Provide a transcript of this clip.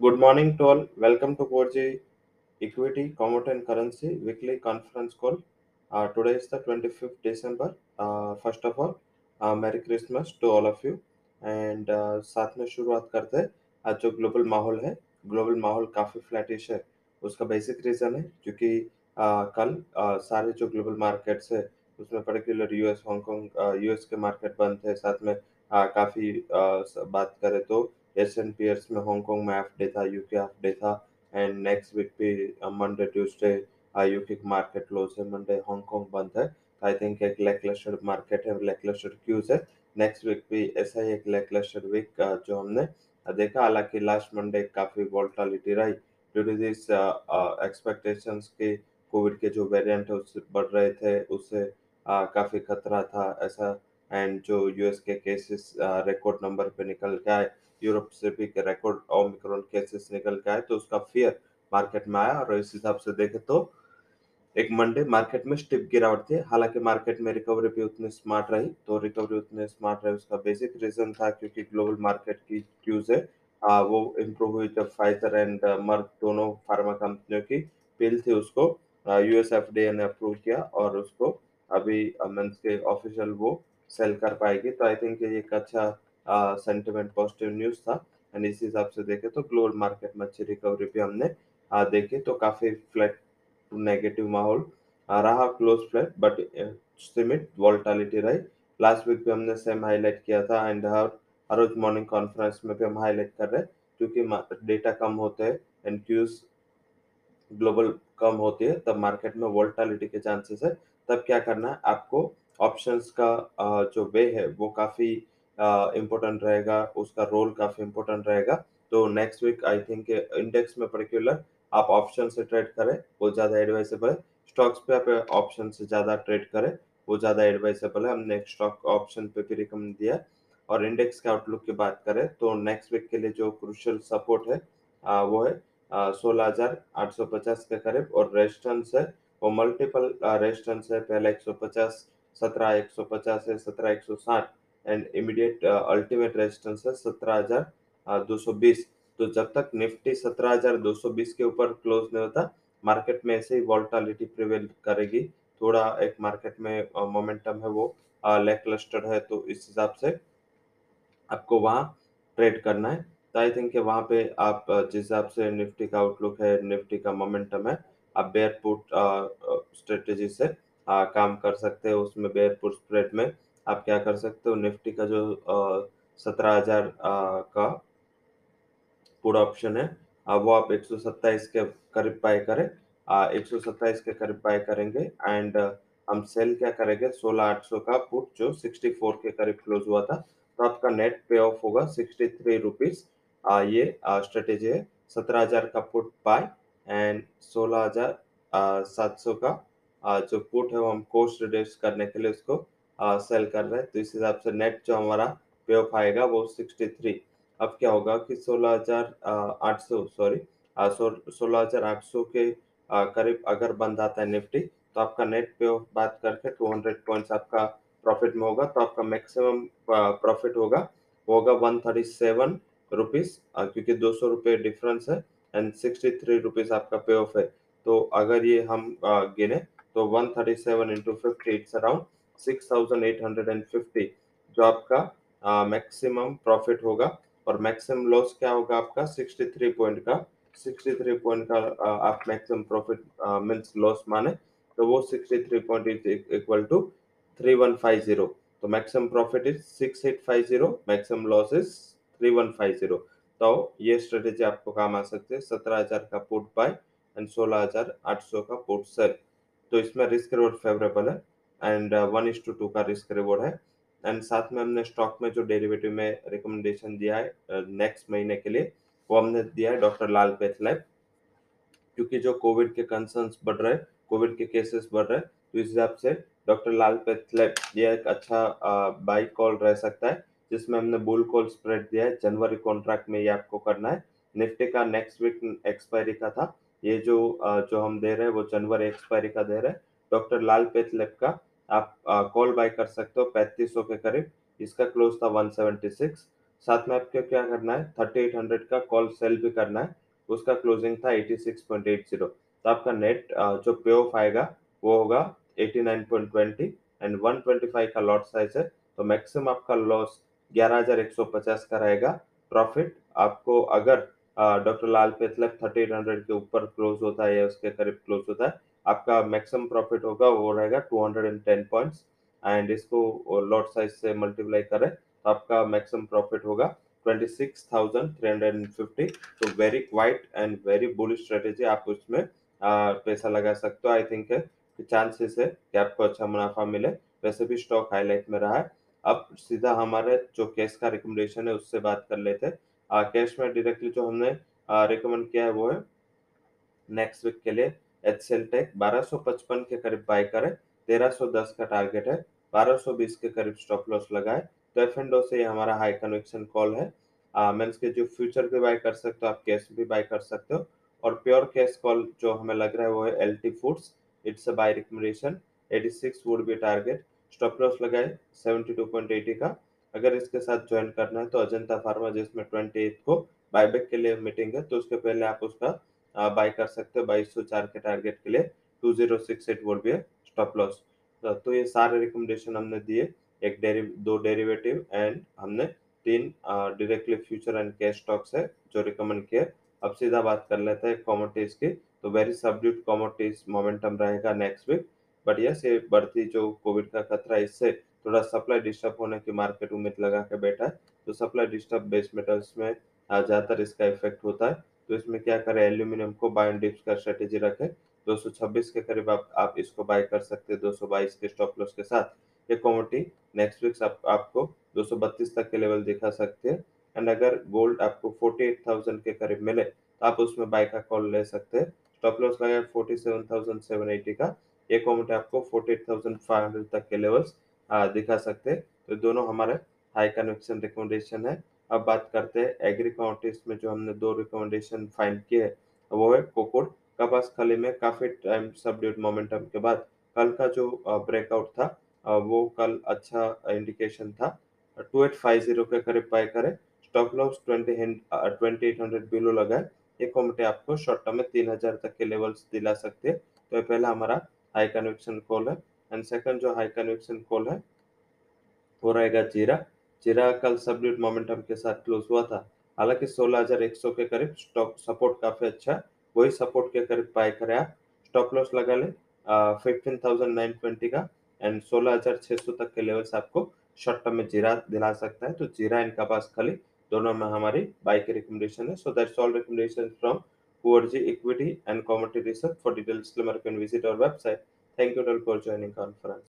Good morning to all. Welcome to 4G Equity, Commodity and Currency weekly conference call. Uh, today is the 25th December. Uh, first of all, uh, Merry Christmas to all of you. And uh, साथ में शुरुआत करते हैं आज जो global माहौल है global माहौल काफ़ी फ्लैटिश है उसका बेसिक रीज़न है क्योंकि uh, कल uh, सारे जो ग्लोबल मार्केट्स है उसमें particular US Hong Kong US के मार्केट बंद थे साथ में uh, काफ़ी uh, बात करें तो एस एन पी में हांगकांग में हाफ़ डे था यूके हाफ़ डे था एंड नेक्स्ट वीक भी Monday Tuesday UK market close है मंडे हांगकांग बंद है। आई थिंक एक लैकलस्टर मार्केट है लैकलस्टर क्यूज है। नेक्स्ट वीक भी ऐसा ही एक लैकलस्टर वीक जो हमने देखा। हालाँकि लास्ट मंडे काफ़ी वोल्टालिटी रही। ड्यू टू दिस एक्सपेक्टेशंस के कोविड के जो वेरिएंट है उससे बढ़ रहे थे उससे uh, काफ़ी खतरा था ऐसा। एंड जो यूएस के केसेस रिकॉर्ड नंबर पे निकल के आए यूरोप से भी रिकॉर्ड ओमिक्रॉन केसेस निकल के आए तो उसका फियर मार्केट में आया और इस हिसाब से देखे तो एक मंडे मार्केट में स्टिप गिरावट थी। हालाँकि मार्केट में रिकवरी भी उतनी स्मार्ट रही तो रिकवरी उतनी स्मार्ट रही उसका बेसिक रीजन था क्योंकि ग्लोबल मार्केट की क्यूज है आ, वो इम्प्रूव हुई जब फाइजर एंड मर्क दोनों फार्मा कंपनियों की पिल थी उसको यूएस एफ़ ने अप्रूव किया और उसको अभी मीन्स के ऑफिशियल वो सेल कर पाएगी। तो आई थिंक ये एक अच्छा सेंटिमेंट पॉजिटिव न्यूज़ था। एंड इस हिसाब से देखे तो ग्लोबल मार्केट में अच्छी रिकवरी भी हमने देखे तो काफ़ी फ्लैट नेगेटिव माहौल रहा क्लोज फ्लैट बट सिमिट वॉल्टालिटी रही। लास्ट वीक भी हमने सेम हाईलाइट किया था एंड हर हर रोज मॉर्निंग कॉन्फ्रेंस में भी हम हाईलाइट कर रहे हैं, क्योंकि डेटा कम होते हैं एंड क्यूज ग्लोबल कम होती है, तब मार्केट में वोल्टालिटी के चांसेस है। तब क्या करना है, आपको ऑप्शंस का जो वे है, वो काफ़ी इम्पोर्टेंट रहेगा उसका रोल काफ़ी इम्पोर्टेंट रहेगा। तो next week I think index में पर्टिकुलर आप ऑप्शन से ट्रेड करें वो ज़्यादा एडवाइसेबल है। स्टॉक्स पे आप ऑप्शन से ज़्यादा ट्रेड करें वो ज़्यादा एडवाइसेबल है। हमने स्टॉक ऑप्शन पे भी रिकमेंड दिया और इंडेक्स के आउटलुक की बात करें तो नेक्स्ट वीक के लिए जो क्रुशियल सपोर्ट है आ, वो है सोलह हज़ार आठ सौ पचास के करीब। और रेजिस्टेंस है वो मल्टीपल रेजिस्टेंस है। पहले एक सौ पचास सत्रह एक सौ पचास है सत्रह एक सौ साठ। एंड इमीडिएट अल्टीमेट रेजिस्टेंस है सत्रह बीस। तो जब तक निफ्टी सत्रह हज़ार दो सौ बीस के ऊपर क्लोज नहीं होता मार्केट में ऐसे ही वॉल्टालिटी प्रिवेल करेगी। थोड़ा एक मार्केट में मोमेंटम है वो लेक क्लस्टर है तो इस हिसाब से आपको वहाँ ट्रेड करना है। तो आई थिंक वहाँ पे आप जिस हिसाब से निफ्टी का आउटलुक है निफ्टी का मोमेंटम है आप बेयर पुट स्ट्रेटेजी से आ, काम कर सकते हैं उसमें बेयर पुट स्प्रेड में। आप क्या कर सकते हो? निफ्टी का जो सत्रह हज़ार का पुट ऑप्शन है वो आप एक सौ सत्ताईस के करीब बाय करें। एक सौ सत्ताईस के करीब बाय करेंगे एंड हम सेल क्या करेंगे? सोलह आठ सौ का पुट जो सिक्सटी फोर के करीब क्लोज हुआ था तो आपका नेट पे ऑफ़ होगा सिक्सटी थ्री रुपीज़ ये स्ट्रेटेजी है सत्रह हज़ार का पुट बाय एंड सोलह हज़ार सात सौ का आ, जो पुट है वो हम कोस्ट रिड्यूस करने के लिए उसको सेल कर रहे हैं तो इस हिसाब से नेट जो हमारा पे ऑफ़ आएगा वो सिक्सटी थ्री अब क्या होगा कि सोलह हज़ार आठ सौ सॉरी सोलह हज़ार आठ सौ के करीब अगर बंद आता है निफ्टी तो आपका नेट पे ऑफ़ बात करके टू हंड्रेड पॉइंट्स आपका प्रॉफिट में होगा तो आपका मैक्सिमम प्रॉफिट होगा, वो होगा वन थर्टी सेवन रुपीज़ क्योंकि दो सौ रुपये डिफरेंस है एंड सिक्सटी थ्री रुपीज़ आपका पे ऑफ़ है. तो अगर ये हम गिने तो one thirty seven into fifty it's around six thousand eight hundred and fifty, जो आपका मैक्सिमम प्रॉफिट होगा। और मैक्सिमम लॉस क्या होगा आपका? सिक्सटी थ्री पॉइंट का। सिक्सटी थ्री पॉइंट का आप मैक्सिमम प्रॉफिट मीन्स लॉस माने तो वो sixty three point is equal to three one five zero तो maximum profit is six eight five zero maximum loss is three one five zero तो ये strategy आपको काम आ सकते हैं। सत्रह हज़ार का पुट बाय एंड सोलह हज़ार आठ सौ का पुट सेल तो इसमें रिस्क रिवॉर्ड फेवरेबल है। And one is to two का रिस्क रिवॉर्ड है। एंड साथ में हमने स्टॉक में जो डेरिवेटिव में रिकमेंडेशन दिया है नेक्स्ट uh, महीने के लिए वो हमने दिया है डॉक्टर लाल पेथलैब। क्योंकि जो कोविड के कंसर्न्स बढ़ रहे कोविड के केसेस बढ़ रहे तो इस हिसाब से डॉक्टर लाल पेथलैब यह एक अच्छा बाई uh, कॉल रह सकता है जिसमें हमने बुल कॉल स्प्रेड दिया है जनवरी कॉन्ट्रैक्ट में ये आपको करना है। निफ्टी का नेक्स्ट वीक एक्सपायरी का था ये जो uh, जो हम दे रहे हैं वो जनवरी एक्सपायरी का दे रहे हैं। डॉक्टर लाल पेथलैब का आप कॉल बाय कर सकते हो पैंतीस सौ के करीब। इसका क्लोज था 176 साथ में आपको क्या करना है? 3800 का कॉल सेल भी करना है। उसका क्लोजिंग था 86.80 तो आपका नेट जो पे ऑफ़ आएगा, वो होगा 89.20 एंड 125 का लॉट साइज़ है। तो मैक्सिमम आपका लॉस 11150 का रहेगा। प्रॉफिट आपको अगर डॉक्टर लाल पेथलप 3800 के ऊपर क्लोज होता है या उसके करीब क्लोज होता है आपका मैक्सिमम प्रॉफिट होगा वो रहेगा 210 पॉइंट्स एंड इसको लॉट साइज़ से मल्टीप्लाई करें तो आपका मैक्सिमम प्रॉफिट होगा 26,350 तो very quiet and very bullish strategy आप उसमें पैसा लगा सकते हो आई थिंक चांसेस है कि आपको अच्छा मुनाफा मिले। वैसे भी स्टॉक हाईलाइट में रहा है। अब सीधा हमारे जो कैश का रिकमेंडेशन है उससे बात कर लेते हैं। कैश में डायरेक्टली जो हमने रिकमेंड किया है वो है नेक्स्ट वीक के लिए। एच टेक बारह के करीब बाय करें 1310 का टारगेट है 1220 के करीब स्टॉप लॉस लगाए। तो एफ़ एंडो से हमारा हाई कन्वेक्शन कॉल है। मीन्स के जो फ्यूचर भी बाय कर सकते हो, आप कैश भी बाय कर सकते हो। और प्योर कैश कॉल जो हमें लग रहा है वो है L T foods it's a buy recommendation 86 would be target stop loss लगाए 72.80 का। अगर इसके साथ ज्वाइन करना है तो अजंता फार्मा जिसमें ट्वेंटी को बायबैक के लिए मीटिंग है तो उसके पहले आप उसका बाय कर सकते हो बाईस के टारगेट के लिए 2068 वुड बी स्टॉप लॉस तो ये सारे रिकमेंडेशन हमने दिए, एक दो डेरिवेटिव एंड हमने तीन directly future and cash stocks है जो रिकमेंड किए। अब सीधा बात कर लेते हैं कॉमोडिटीज की तो वेरी सबड्यूट कॉमोडिटीज मोमेंटम रहेगा नेक्स्ट वीक बट यस ये बढ़ती जो कोविड का खतरा इससे थोड़ा सप्लाई डिस्टर्ब होने की मार्केट उम्मीद लगा के बैठा है। तो सप्लाई डिस्टर्ब बेस मेटल्स में ज़्यादातर इसका इफ़ेक्ट होता है। तो इसमें क्या करें? एल्यूमिनियम को बाय डिप्स का स्ट्रेटेजी रखें। 226 के करीब आप आप इसको बाय कर सकते हैं 222 के स्टॉप लॉस के साथ। ये कॉमोडिटी नेक्स्ट वीक आप, आपको 232 तक के लेवल दिखा सकते हैं। एंड अगर गोल्ड आपको 48,000 के करीब मिले तो आप उसमें बाय का कॉल ले सकते हैं। स्टॉप लॉस लगाए 47,780 का। ये कॉमोडिटी आपको 48,500 तक के लेवल्स दिखा सकते हैं। तो दोनों हमारे हाई कन्वेक्शन रिकमेंडेशन है। अब बात करते हैं एग्री कॉमोडिटीज में जो हमने दो रिकमेंडेशन फाइंड किए हैं, वो है कोकोड कपास खली में काफ़ी टाइम सबड्यूट मोमेंटम के बाद कल का जो ब्रेकआउट था वो कल अच्छा इंडिकेशन था। 2850 के करीब बाय करें स्टॉप लॉस 20 2800 बिलो लगाए, ये कॉमिटी आपको शॉर्ट टर्म में 3000 तक के लेवल्स दिला सकते हैं। तो ये पहला हमारा हाई कन्वेक्शन कॉल है एंड सेकंड जो हाई कन्वेक्शन कॉल है, वो रहेगा जीरा। जीरा कल सबड्यूट मोमेंटम के साथ क्लोज हुआ था। हालाँकि 16100 के करीब स्टॉक सपोर्ट काफ़ी अच्छा वही सपोर्ट के करीब बाय करें आप। स्टॉप लॉस लगा ले। फिफ्टीन थाउज़ेंड नाइन ट्वेंटी का। एंड सोलह हज़ार छह सौ तक के लेवल्स आपको शॉर्ट टर्म में जीरा दिला सकता है। तो जीरा इनका पास खाली दोनों में हमारी बाय की रिकमेंडेशन है। So that's all recommendation from QRG Equity and Commodity. For detailed disclaimer, you can visit our website. Thank you all for.